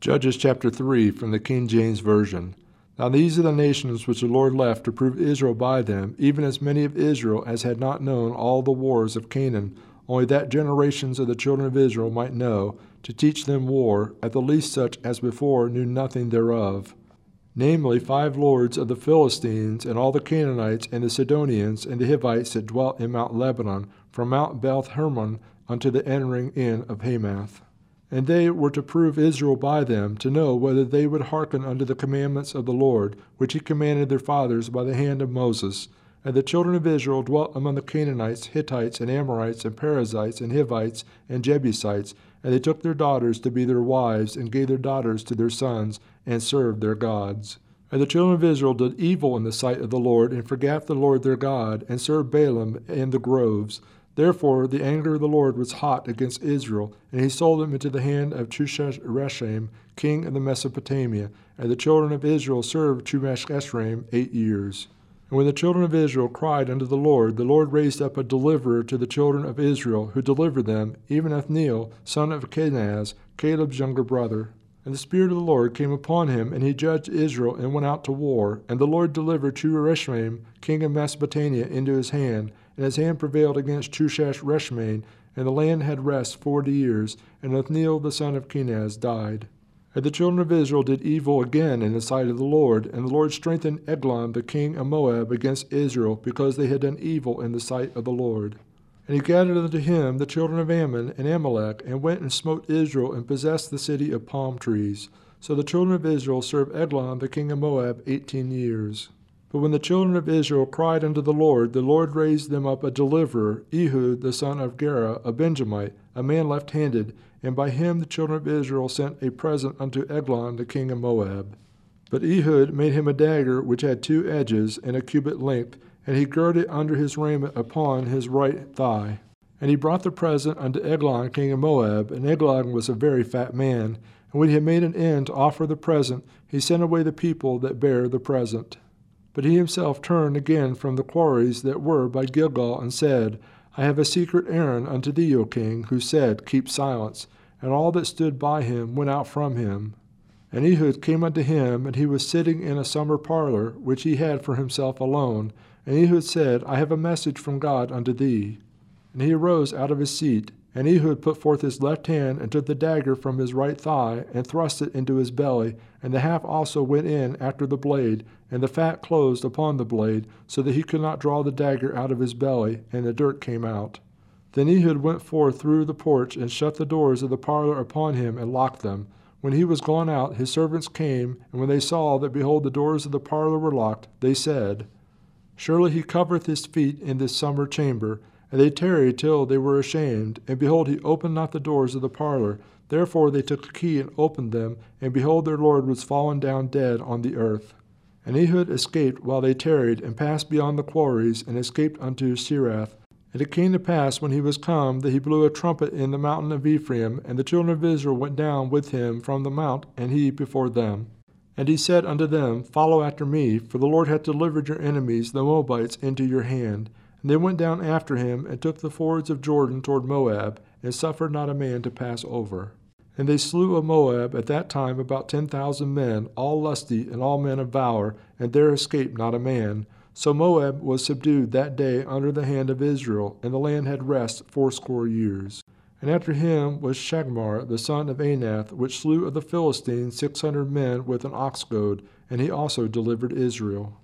Judges chapter 3 from the King James Version. Now these are the nations which the Lord left to prove Israel by them, even as many of Israel as had not known all the wars of Canaan, only that generations of the children of Israel might know, to teach them war, at the least such as before knew nothing thereof. Namely, five lords of the Philistines, and all the Canaanites, and the Sidonians, and the Hivites that dwelt in Mount Lebanon, from Mount Beth Hermon unto the entering in of Hamath. And they were to prove Israel by them, to know whether they would hearken unto the commandments of the Lord, which he commanded their fathers by the hand of Moses. And the children of Israel dwelt among the Canaanites, Hittites, and Amorites, and Perizzites, and Hivites, and Jebusites, and they took their daughters to be their wives, and gave their daughters to their sons, and served their gods. And the children of Israel did evil in the sight of the Lord, and forgat the Lord their God, and served Baalim and the groves. Therefore the anger of the Lord was hot against Israel, and he sold them into the hand of Chushan king of the Mesopotamia. And the children of Israel served Chushan eight years. And when the children of Israel cried unto the Lord, the Lord raised up a deliverer to the children of Israel, who delivered them, even Othniel, son of Kenaz, Caleb's younger brother. And the Spirit of the Lord came upon him, and he judged Israel, and went out to war. And the Lord delivered Chushan, king of Mesopotamia, into his hand and his hand prevailed against Chushanrishathaim, and the land had rest forty years, and Othniel the son of Kenaz died. And the children of Israel did evil again in the sight of the Lord, and the Lord strengthened Eglon the king of Moab against Israel, because they had done evil in the sight of the Lord. And he gathered unto him the children of Ammon and Amalek, and went and smote Israel, and possessed the city of palm trees. So the children of Israel served Eglon the king of Moab eighteen years. But when the children of Israel cried unto the Lord, the Lord raised them up a deliverer, Ehud the son of Gera, a Benjamite, a man left handed, and by him the children of Israel sent a present unto Eglon the king of Moab. But Ehud made him a dagger which had two edges and a cubit length, and he girded it under his raiment upon his right thigh. And he brought the present unto Eglon king of Moab, and Eglon was a very fat man. And when he had made an end to offer the present, he sent away the people that bare the present. But he himself turned again from the quarries that were by Gilgal, and said, I have a secret errand unto thee, O king, who said, Keep silence. And all that stood by him went out from him. And Ehud came unto him, and he was sitting in a summer parlor, which he had for himself alone. And Ehud said, I have a message from God unto thee. And he arose out of his seat, and Ehud put forth his left hand, and took the dagger from his right thigh, and thrust it into his belly, and the haft also went in after the blade, and the fat closed upon the blade, so that he could not draw the dagger out of his belly, and the dirt came out. Then Ehud went forth through the porch, and shut the doors of the parlor upon him, and locked them. When he was gone out, his servants came, and when they saw that, behold, the doors of the parlor were locked, they said, Surely he covereth his feet in this summer chamber. And they tarried till they were ashamed. And behold, he opened not the doors of the parlor. Therefore they took a key and opened them. And behold, their Lord was fallen down dead on the earth. And Ehud escaped while they tarried, and passed beyond the quarries, and escaped unto Seirath. And it came to pass, when he was come, that he blew a trumpet in the mountain of Ephraim, and the children of Israel went down with him from the mount, and he before them. And he said unto them, Follow after me, for the Lord hath delivered your enemies, the Moabites, into your hand. They went down after him, and took the fords of Jordan toward Moab, and suffered not a man to pass over. And they slew of Moab at that time about ten thousand men, all lusty and all men of valor, and there escaped not a man. So Moab was subdued that day under the hand of Israel, and the land had rest fourscore years. And after him was Shamgar the son of Anath, which slew of the Philistines six hundred men with an ox goad, and he also delivered Israel.